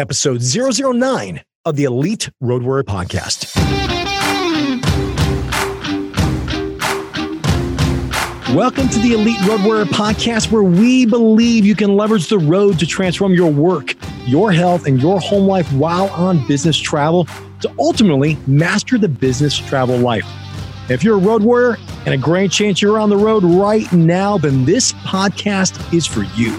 episode 009 of the Elite Road Warrior Podcast. Welcome to the Elite Road Warrior Podcast, where we believe you can leverage the road to transform your work, your health, and your home life while on business travel to ultimately master the business travel life. If you're a road warrior and a great chance you're on the road right now, then this podcast is for you.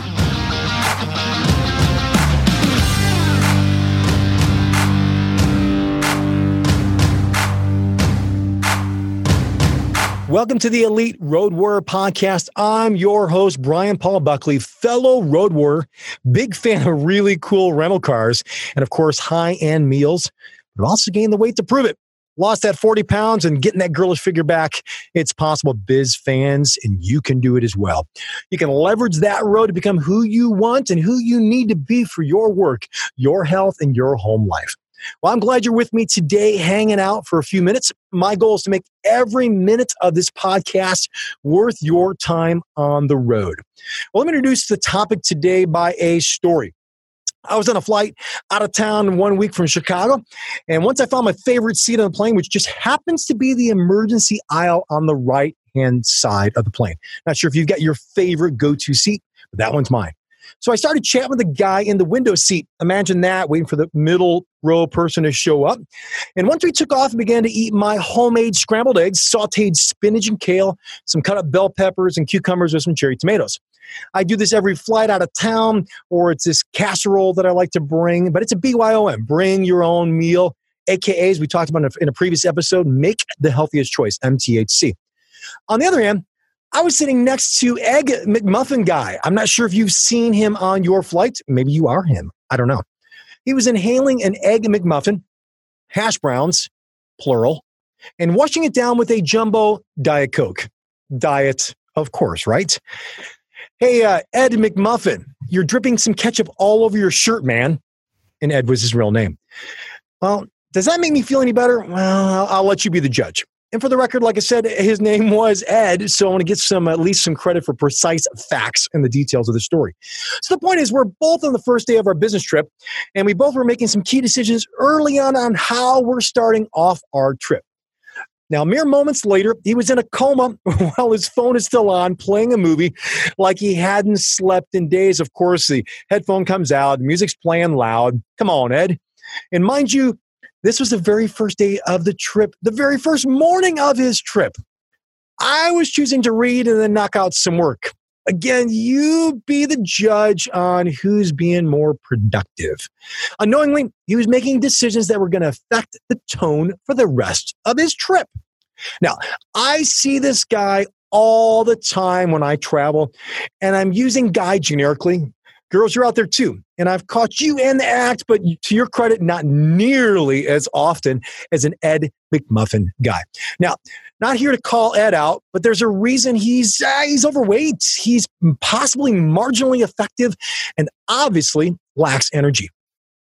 Welcome to the Elite Road Warrior Podcast. I'm your host, Brian Paul Buckley, fellow road warrior, big fan of really cool rental cars, and of course, high end meals. But also gained the weight to prove it. Lost that 40 pounds and getting that girlish figure back. It's possible, biz fans, and you can do it as well. You can leverage that road to become who you want and who you need to be for your work, your health, and your home life. Well, I'm glad you're with me today, hanging out for a few minutes. My goal is to make every minute of this podcast worth your time on the road. Well, let me introduce the topic today by a story. I was on a flight out of town one week from Chicago. And once I found my favorite seat on the plane, which just happens to be the emergency aisle on the right hand side of the plane. Not sure if you've got your favorite go to seat, but that one's mine. So I started chatting with the guy in the window seat. Imagine that, waiting for the middle row person to show up. And once we took off and began to eat my homemade scrambled eggs, sauteed spinach and kale, some cut up bell peppers and cucumbers with some cherry tomatoes. I do this every flight out of town, or it's this casserole that I like to bring, but it's a BYOM, bring your own meal, AKA, as we talked about in a, in a previous episode, make the healthiest choice, MTHC. On the other hand, I was sitting next to Egg McMuffin guy. I'm not sure if you've seen him on your flight. Maybe you are him. I don't know. He was inhaling an Egg McMuffin, hash browns, plural, and washing it down with a jumbo Diet Coke. Diet, of course, right? Hey, uh, Ed McMuffin, you're dripping some ketchup all over your shirt, man. And Ed was his real name. Well, does that make me feel any better? Well, I'll, let you be the judge. And for the record, like I said, his name was Ed, so I want to get some at least some credit for precise facts and the details of the story. So the point is, we're both on the first day of our business trip, and we both were making some key decisions early on on how we're starting off our trip. Now, mere moments later, he was in a coma while his phone is still on, playing a movie like he hadn't slept in days. Of course, the headphone comes out, music's playing loud. Come on, Ed. And mind you, this was the very first day of the trip, the very first morning of his trip. I was choosing to read and then knock out some work. Again, you be the judge on who's being more productive. Unknowingly, he was making decisions that were going to affect the tone for the rest of his trip. Now, I see this guy all the time when I travel, and I'm using guy generically girls, you're out there too. And I've caught you in the act, but to your credit, not nearly as often as an Ed McMuffin guy. Now, not here to call Ed out, but there's a reason he's uh, he's overweight. He's possibly marginally effective, and obviously lacks energy.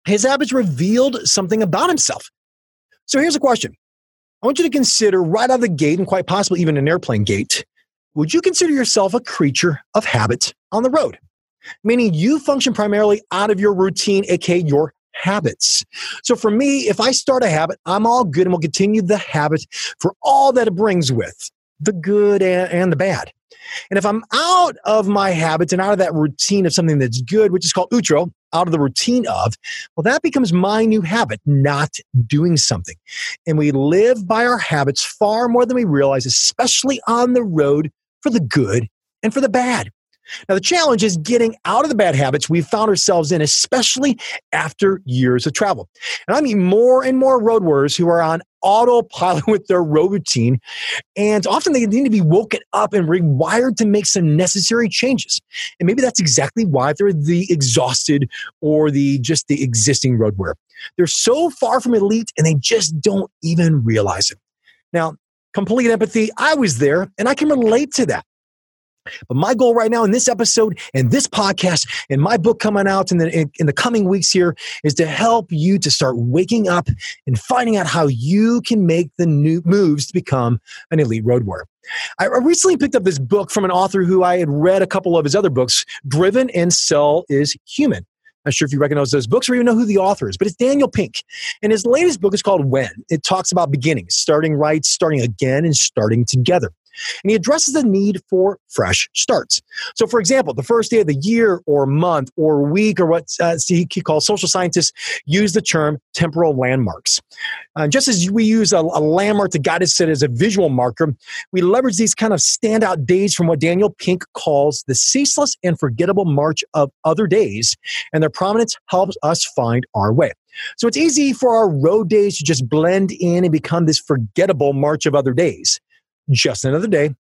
His habits revealed something about himself. So here's a question: I want you to consider right out of the gate, and quite possibly even an airplane gate. Would you consider yourself a creature of habit on the road? Meaning you function primarily out of your routine, aka your habits. So for me, if I start a habit, I'm all good and will continue the habit for all that it brings with the good and, the bad. And if I'm out of my habits and out of that routine of something that's good, which is called outro, out of the routine of, well, that becomes my new habit, not doing something. And we live by our habits far more than we realize, especially on the road for the good and for the bad. Now, the challenge is getting out of the bad habits we've found ourselves in, especially after years of travel. And I meet more and more road warriors who are on autopilot with their road routine, and often they need to be woken up and rewired to make some necessary changes. And maybe that's exactly why they're the exhausted or the just the existing road warrior. They're so far from elite and they just don't even realize it. Now, complete empathy, I was there and I can relate to that. But my goal right now in this episode and this podcast and my book coming out in the in, in, the coming weeks here is to help you to start waking up and finding out how you can make the new moves to become an elite road warrior. I recently picked up this book from an author who I had read a couple of his other books, Driven and Sell is Human. I'm not sure if you recognize those books or even know who the author is, but it's Daniel Pink. And his latest book is called When. It talks about beginnings, starting right, starting again, and starting together. And he addresses the need for fresh starts. So, for example, the first day of the year or month or week, or what uh, he calls social scientists use the term temporal landmarks. Uh, just as we use a, a landmark to guide us as a visual marker, we leverage these kind of standout days from what Daniel Pink calls the ceaseless and forgettable march of other days, and their prominence helps us find our way. So it's easy for our road days to just blend in and become this forgettable march of other days just another day,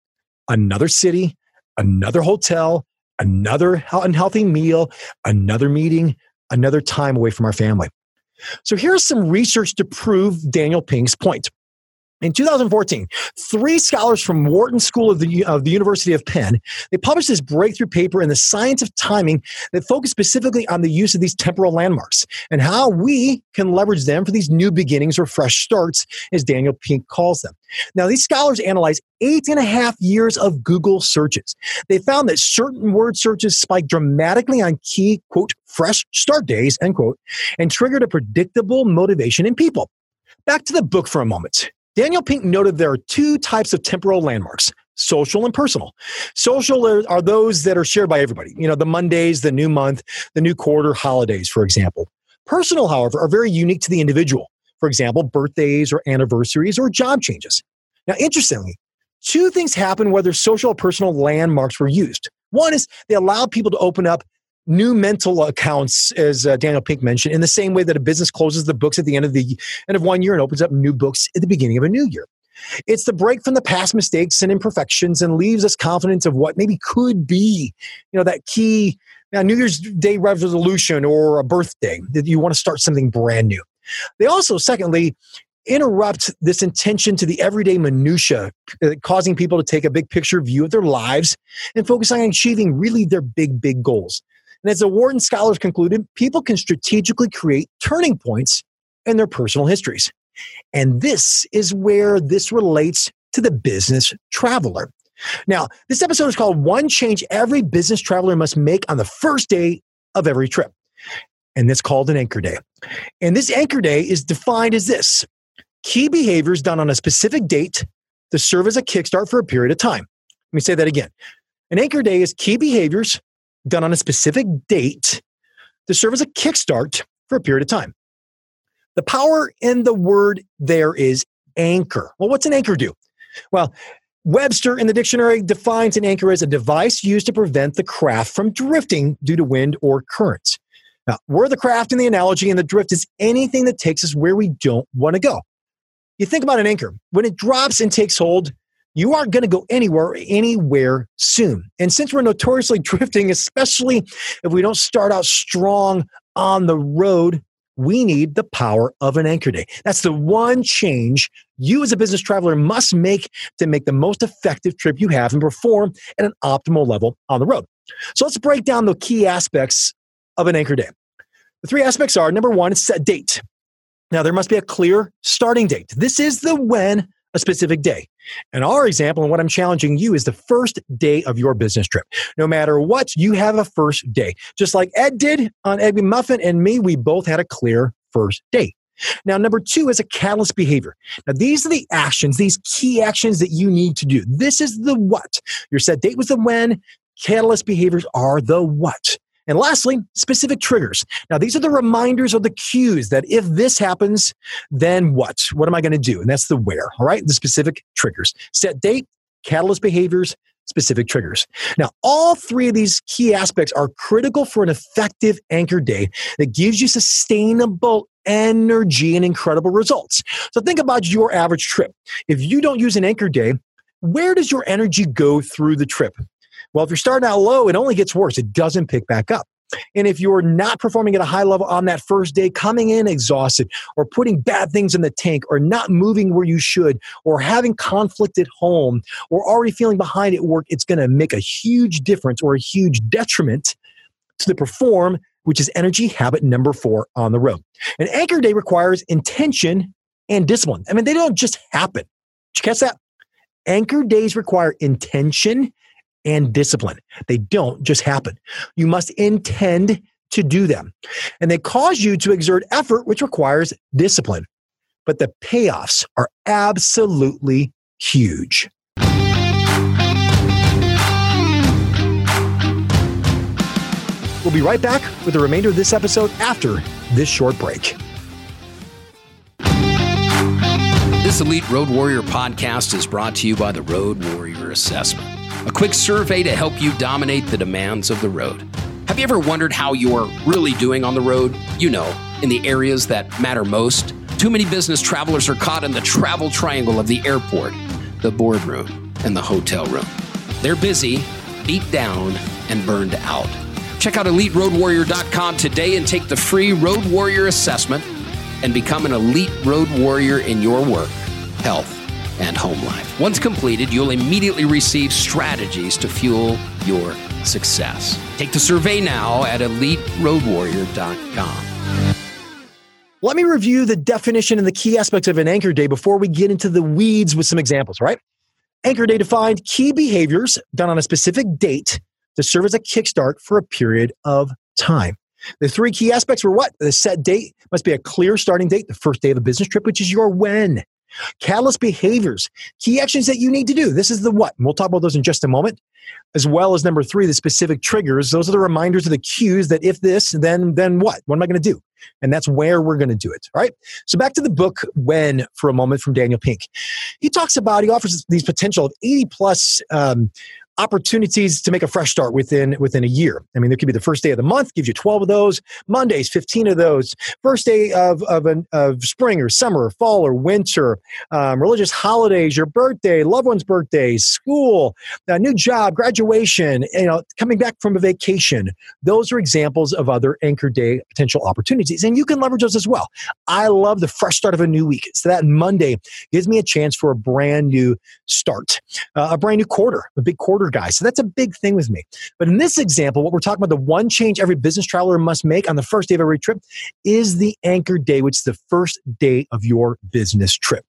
another city, another hotel, another unhealthy meal, another meeting, another time away from our family. So here's some research to prove Daniel Pink's point. In 2014, three scholars from Wharton School of the, of the University of Penn, they published this breakthrough paper in the science of timing that focused specifically on the use of these temporal landmarks and how we can leverage them for these new beginnings or fresh starts, as Daniel Pink calls them. Now, these scholars analyzed eight and a half years of Google searches. They found that certain word searches spiked dramatically on key, quote, fresh start days, end quote, and triggered a predictable motivation in people. Back to the book for a moment. Daniel Pink noted there are two types of temporal landmarks social and personal. Social are, those that are shared by everybody, you know, the Mondays, the new month, the new quarter, holidays, for example. Personal, however, are very unique to the individual. For example, birthdays or anniversaries or job changes. Now, interestingly, two things happen whether social or personal landmarks were used. One is they allow people to open up new mental accounts, as uh, Daniel Pink mentioned, in the same way that a business closes the books at the end of the end of one year and opens up new books at the beginning of a new year. It's the break from the past mistakes and imperfections and leaves us confident of what maybe could be, you know, that key now, New Year's Day resolution or a birthday that you want to start something brand new. They also, secondly, interrupt this intention to the everyday minutia, uh, causing people to take a big picture view of their lives and focus on achieving really their big, big goals. And as the Wharton scholars concluded, people can strategically create turning points in their personal histories. And this is where this relates to the business traveler. Now, this episode is called One Change Every Business Traveler Must Make on the First Day of Every Trip. And it's called an anchor day. And this anchor day is defined as this key behaviors done on a specific date to serve as a kickstart for a period of time. Let me say that again. An anchor day is key behaviors done on a specific date to serve as a kickstart for a period of time. The power in the word there is anchor. Well, what's an anchor do? Well, Webster in the dictionary defines an anchor as a device used to prevent the craft from drifting due to wind or currents. Now, we're the craft in the analogy, and the drift is anything that takes us where we don't want to go. You think about an anchor. When it drops and takes hold, you aren't going to go anywhere anywhere soon. And since we're notoriously drifting, especially if we don't start out strong on the road, we need the power of an anchor day. That's the one change you as a business traveler must make to make the most effective trip you have and perform at an optimal level on the road. So let's break down the key aspects of an anchor day. The three aspects are number one, it's set date. Now, there must be a clear starting date. This is the when a specific day. And our example, and what I'm challenging you, is the first day of your business trip. No matter what, you have a first day. Just like Ed did on Egg Muffin and me, we both had a clear first day. Now, number two is a catalyst behavior. Now, these are the actions, these key actions that you need to do. This is the what. Your set date was the when. Catalyst behaviors are the what. And lastly, specific triggers. Now, these are the reminders or the cues that if this happens, then what? What am I going to do? And that's the where, all right? The specific triggers. Set date, catalyst behaviors, specific triggers. Now, all three of these key aspects are critical for an effective anchor day that gives you sustainable energy and incredible results. So think about your average trip. If you don't use an anchor day, where does your energy go through the trip? Well, if you're starting out low, it only gets worse. It doesn't pick back up. And if you're not performing at a high level on that first day, coming in exhausted, or putting bad things in the tank, or not moving where you should, or having conflict at home, or already feeling behind at work, it's going to make a huge difference or a huge detriment to the perform, which is energy habit number four on the road. An anchor day requires intention and discipline. I mean, they don't just happen. Did you catch that? Anchor days require intention and discipline. They don't just happen. You must intend to do them. And they cause you to exert effort, which requires discipline. But the payoffs are absolutely huge. We'll be right back with the remainder of this episode after this short break. This Elite Road Warrior podcast is brought to you by the Road Warrior Assessment, a quick survey to help you dominate the demands of the road. Have you ever wondered how you're really doing on the road? You know, in the areas that matter most. Too many business travelers are caught in the travel triangle of the airport, the boardroom, and the hotel room. They're busy, beat down, and burned out. Check out EliteRoadWarrior.com today and take the free Road Warrior assessment and become an elite road warrior in your work, health, and home life. Once completed, you'll immediately receive strategies to fuel your success. Take the survey now at EliteRoadWarrior.com. Let me review the definition and the key aspects of an anchor day before we get into the weeds with some examples, right? Anchor day defined key behaviors done on a specific date to serve as a kickstart for a period of time. The three key aspects were what? The set date must be a clear starting date, the first day of a business trip, which is your when. Catalyst behaviors, key actions that you need to do. This is the what. And we'll talk about those in just a moment. As well as number three, the specific triggers. Those are the reminders of the cues that if this, then then what? What am I going to do? And that's where we're going to do it. All right. So back to the book When for a moment from Daniel Pink. He talks about, he offers these potential of 80 plus um, opportunities to make a fresh start within within a year. I mean, there could be the first day of the month, gives you 12 of those, Mondays, 15 of those, first day of of, an, of spring or summer or fall or winter, um, religious holidays, your birthday, loved one's birthdays, school, a new job, graduation, you know, coming back from a vacation. Those are examples of other anchor day potential opportunities, and you can leverage those as well. I love the fresh start of a new week. So that Monday gives me a chance for a brand new start, uh, a brand new quarter, a big quarter guy. So that's a big thing with me. But in this example, what we're talking about, the one change every business traveler must make on the first day of every trip is the anchor day, which is the first day of your business trip.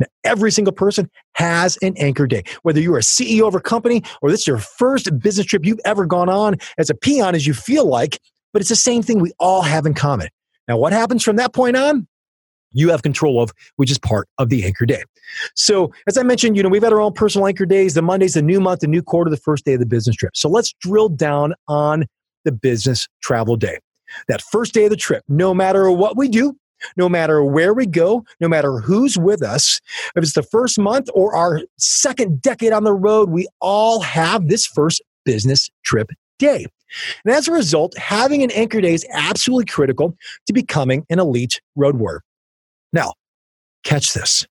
Now, every single person has an anchor day. Whether you're a CEO of a company or this is your first business trip you've ever gone on as a peon as you feel like, but it's the same thing we all have in common. Now, what happens from that point on? You have control of, which is part of the anchor day. So, as I mentioned, you know, we've had our own personal anchor days. The Monday's the new month, the new quarter, the first day of the business trip. So, let's drill down on the business travel day. That first day of the trip, no matter what we do, no matter where we go, no matter who's with us, if it's the first month or our second decade on the road, we all have this first business trip day. And as a result, having an anchor day is absolutely critical to becoming an elite road warrior. Now, catch this.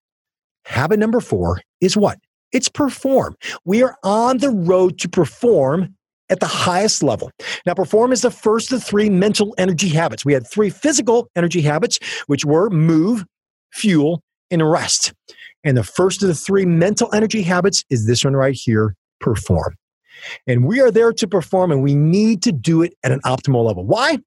Habit number four is what? It's perform. We are on the road to perform at the highest level. Now, perform is the first of three mental energy habits. We had three physical energy habits, which were move, fuel, and rest. And the first of the three mental energy habits is this one right here perform. And we are there to perform, and we need to do it at an optimal level. Why?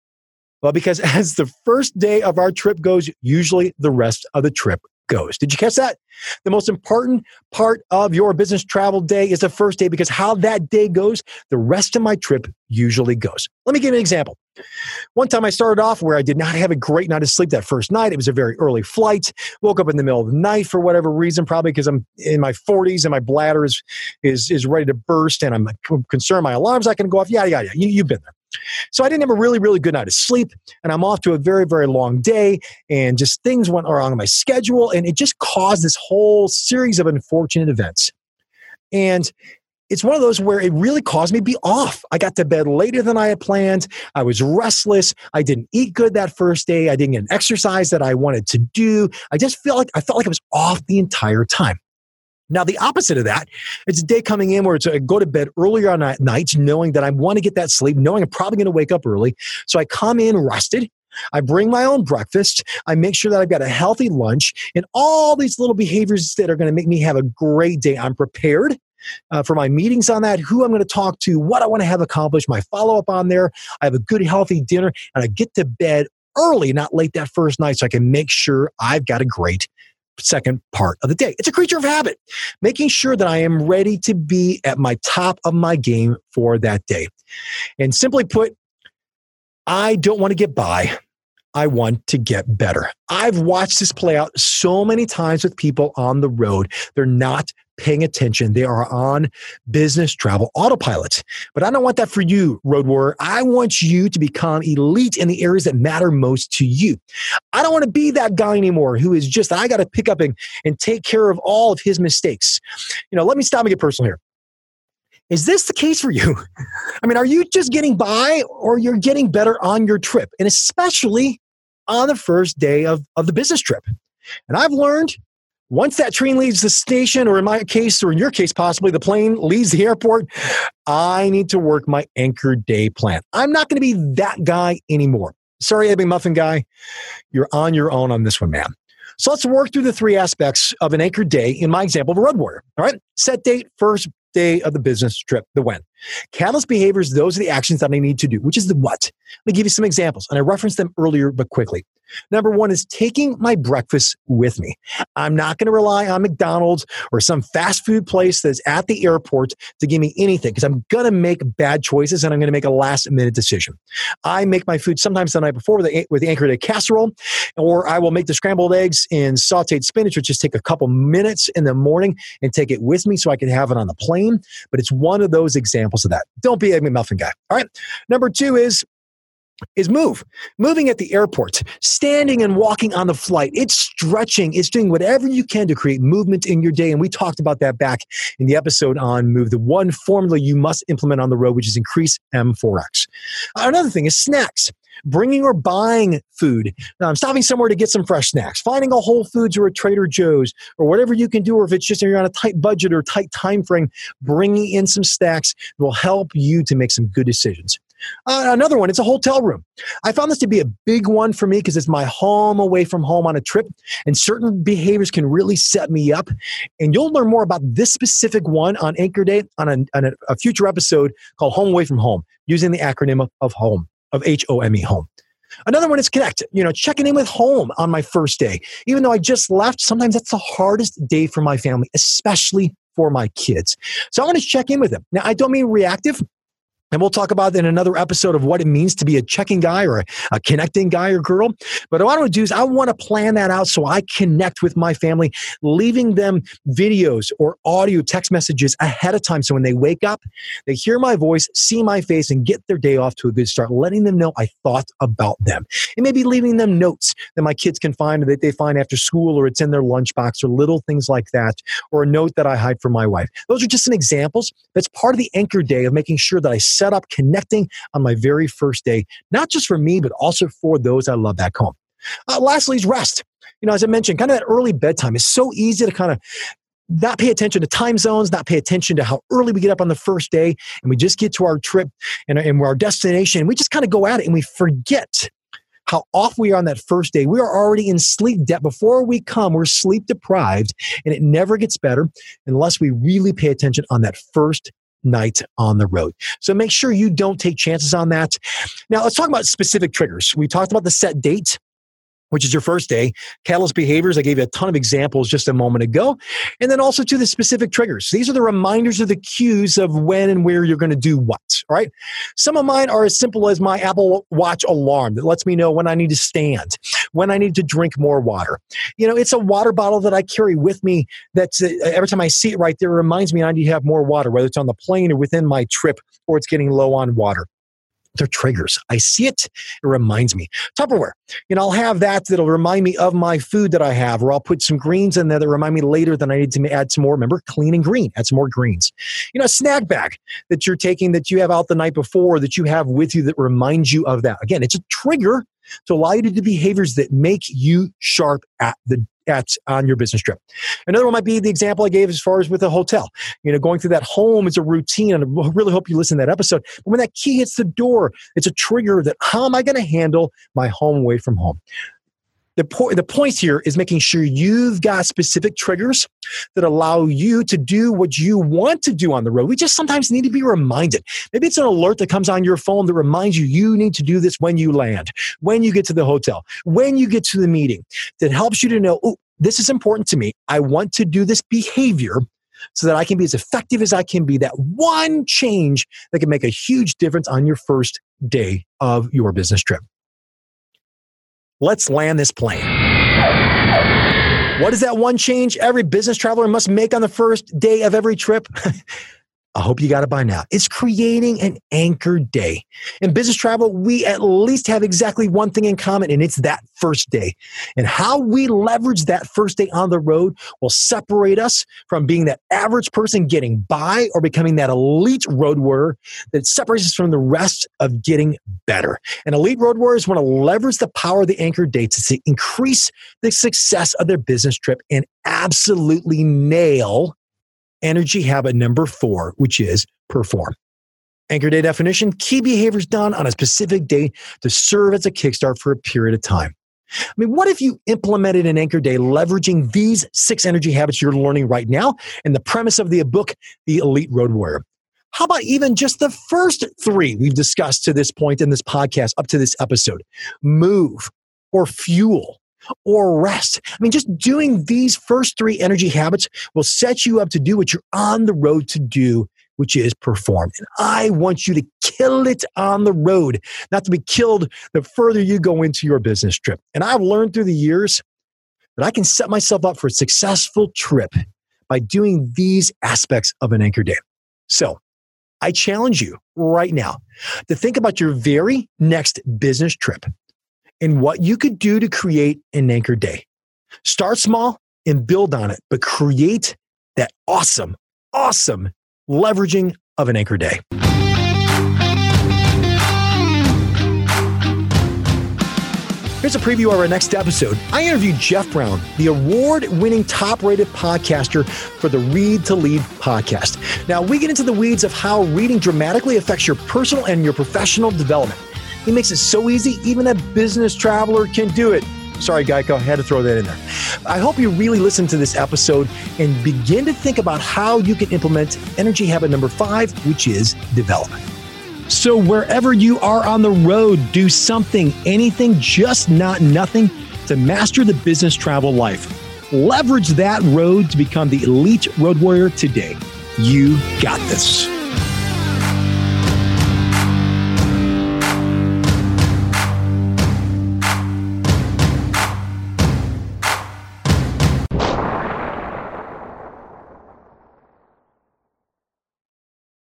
Well, because as the first day of our trip goes, usually the rest of the trip goes. Did you catch that? The most important part of your business travel day is the first day because how that day goes, the rest of my trip usually goes. Let me give you an example. One time I started off where I did not have a great night of sleep that first night. It was a very early flight. Woke up in the middle of the night for whatever reason, probably because I'm in my 40s and my bladder is is is ready to burst and I'm concerned my alarm's not going to go off. Yeah, yeah, yeah. You, you've been there. So I didn't have a really, really good night of sleep, and I'm off to a very, very long day, and just things went wrong on my schedule, and it just caused this whole series of unfortunate events. And it's one of those where it really caused me to be off. I got to bed later than I had planned. I was restless. I didn't eat good that first day. I didn't get an exercise that I wanted to do. I just felt like I felt like I was off the entire time. Now, the opposite of that, it's a day coming in where it's I go to bed earlier on nights, knowing that I want to get that sleep, knowing I'm probably going to wake up early. So I come in rested. I bring my own breakfast. I make sure that I've got a healthy lunch and all these little behaviors that are going to make me have a great day. I'm prepared. Uh, for my meetings on that, who I'm going to talk to, what I want to have accomplished, my follow up on there. I have a good, healthy dinner, and I get to bed early, not late that first night, so I can make sure I've got a great second part of the day. It's a creature of habit, making sure that I am ready to be at my top of my game for that day. And simply put, I don't want to get by. I want to get better. I've watched this play out so many times with people on the road. They're not paying attention. They are on business travel autopilot. But I don't want that for you, Road Warrior. I want you to become elite in the areas that matter most to you. I don't want to be that guy anymore who is just, I got to pick up and, and take care of all of his mistakes. You know, let me stop and get personal here. Is this the case for you? I mean, are you just getting by or you're getting better on your trip? And especially on the first day of, of the business trip. And I've learned once that train leaves the station, or in my case, or in your case, possibly the plane leaves the airport, I need to work my anchor day plan. I'm not going to be that guy anymore. Sorry, Ebby Muffin guy. You're on your own on this one, man. So let's work through the three aspects of an anchor day in my example of a road warrior. All right. Set date, first day of the business trip, the when. Catalyst behaviors, those are the actions that I need to do, which is the what. Let me give you some examples, and I referenced them earlier, but quickly. Number one is taking my breakfast with me. I'm not going to rely on McDonald's or some fast food place that's at the airport to give me anything because I'm going to make bad choices and I'm going to make a last minute decision. I make my food sometimes the night before with the, with the Anchor Day casserole, or I will make the scrambled eggs and sauteed spinach, which just take a couple minutes in the morning and take it with me so I can have it on the plane. But it's one of those examples of that. Don't be a McMuffin guy. All right. Number two is is move. Moving at the airport, standing and walking on the flight. It's stretching. It's doing whatever you can to create movement in your day. And we talked about that back in the episode on move, the one formula you must implement on the road, which is increase M4X. Another thing is snacks. Bringing or buying food. I'm stopping somewhere to get some fresh snacks. Finding a Whole Foods or a Trader Joe's or whatever you can do, or if it's just you're on a tight budget or tight time frame, bringing in some snacks will help you to make some good decisions. Uh, another one, it's a hotel room. I found this to be a big one for me because it's my home away from home on a trip, and certain behaviors can really set me up. And you'll learn more about this specific one on Anchor Day on a, on a, a future episode called Home Away from Home, using the acronym of, of HOME, of H O M E, home. Another one is connect. You know, checking in with home on my first day. Even though I just left, sometimes that's the hardest day for my family, especially for my kids. So I want to check in with them. Now, I don't mean reactive. And we'll talk about in another episode of what it means to be a checking guy or a, a connecting guy or girl. But what I want to do is I want to plan that out so I connect with my family, leaving them videos or audio text messages ahead of time. So when they wake up, they hear my voice, see my face, and get their day off to a good start, letting them know I thought about them. And maybe leaving them notes that my kids can find or that they find after school or it's in their lunchbox or little things like that, or a note that I hide from my wife. Those are just some examples. That's part of the anchor day of making sure that I set up connecting on my very first day, not just for me, but also for those I love back home. Uh, lastly, is rest. You know, as I mentioned, kind of that early bedtime is so easy to kind of not pay attention to time zones, not pay attention to how early we get up on the first day, and we just get to our trip and, and our destination. And we just kind of go at it and we forget how off we are on that first day. We are already in sleep debt. Before we come, we're sleep deprived, and it never gets better unless we really pay attention on that first night on the road. So make sure you don't take chances on that. Now, let's talk about specific triggers. We talked about the set date which is your first day. Catalyst behaviors, I gave you a ton of examples just a moment ago. And then also to the specific triggers. These are the reminders of the cues of when and where you're going to do what. right? Some of mine are as simple as my Apple Watch alarm that lets me know when I need to stand, when I need to drink more water. You know, it's a water bottle that I carry with me that's uh, every time I see it right there, it reminds me I need to have more water, whether it's on the plane or within my trip or it's getting low on water they're triggers. I see it, it reminds me. Tupperware, you know, I'll have that that'll remind me of my food that I have, or I'll put some greens in there that remind me later that I need to add some more. Remember, clean and green, add some more greens. You know, a snack bag that you're taking that you have out the night before that you have with you that reminds you of that. Again, it's a trigger to allow you to do behaviors that make you sharp at the at on your business trip. Another one might be the example I gave as far as with a hotel. You know, going through that home is a routine, and I really hope you listen to that episode. But when that key hits the door, it's a trigger that how am I going to handle my home away from home? The, po- the point here is making sure you've got specific triggers that allow you to do what you want to do on the road. We just sometimes need to be reminded. Maybe it's an alert that comes on your phone that reminds you you need to do this when you land, when you get to the hotel, when you get to the meeting, that helps you to know, oh, this is important to me. I want to do this behavior so that I can be as effective as I can be. That one change that can make a huge difference on your first day of your business trip. Let's land this plane. What is that one change every business traveler must make on the first day of every trip? I hope you got it by now. It's creating an anchor day. In business travel, we at least have exactly one thing in common, and it's that first day. And how we leverage that first day on the road will separate us from being that average person getting by or becoming that elite road warrior that separates us from the rest of getting better. And elite road warriors want to leverage the power of the anchor day to increase the success of their business trip and absolutely nail energy habit number four, which is perform. Anchor day definition key behaviors done on a specific day to serve as a kickstart for a period of time. I mean, what if you implemented an anchor day leveraging these six energy habits you're learning right now and the premise of the book, The Elite Road Warrior? How about even just the first three we've discussed to this point in this podcast up to this episode? Move or fuel or rest. I mean, just doing these first three energy habits will set you up to do what you're on the road to do, which is perform. And I want you to kill it on the road, not to be killed the further you go into your business trip. And I've learned through the years that I can set myself up for a successful trip by doing these aspects of an anchor day. So, I challenge you right now to think about your very next business trip and what you could do to create an anchor day. Start small and build on it, but create that awesome, awesome leveraging of an anchor day. Here's a preview of our next episode. I interviewed Jeff Brown, the award winning top rated podcaster for the Read to Lead podcast. Now, we get into the weeds of how reading dramatically affects your personal and your professional development. He makes it so easy, even a business traveler can do it. Sorry, Geico, I had to throw that in there. I hope you really listen to this episode and begin to think about how you can implement energy habit number five, which is development. So, wherever you are on the road, do something, anything, just not nothing to master the business travel life. Leverage that road to become the elite road warrior today. You got this.